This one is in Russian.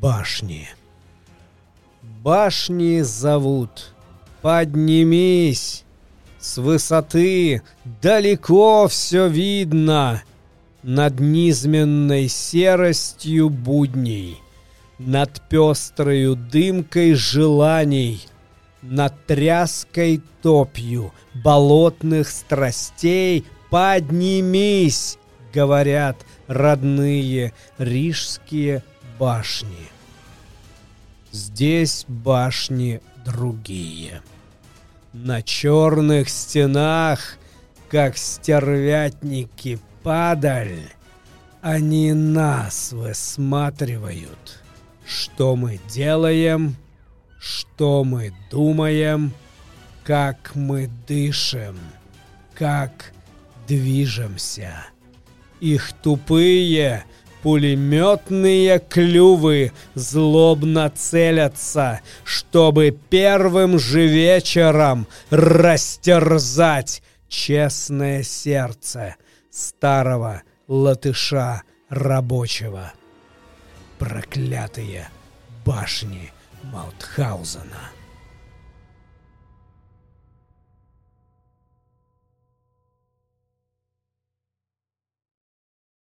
Башни. Башни зовут. Поднимись. С высоты далеко все видно. Над низменной серостью будней. Над пестрою дымкой желаний. Над тряской топью болотных страстей поднимись, говорят родные рижские башни. Здесь башни другие. На черных стенах, как стервятники падаль, они нас высматривают. Что мы делаем, что мы думаем, как мы дышим, как движемся. Их тупые, пулеметные клювы злобно целятся, чтобы первым же вечером растерзать честное сердце старого латыша рабочего. Проклятые башни Маутхаузена.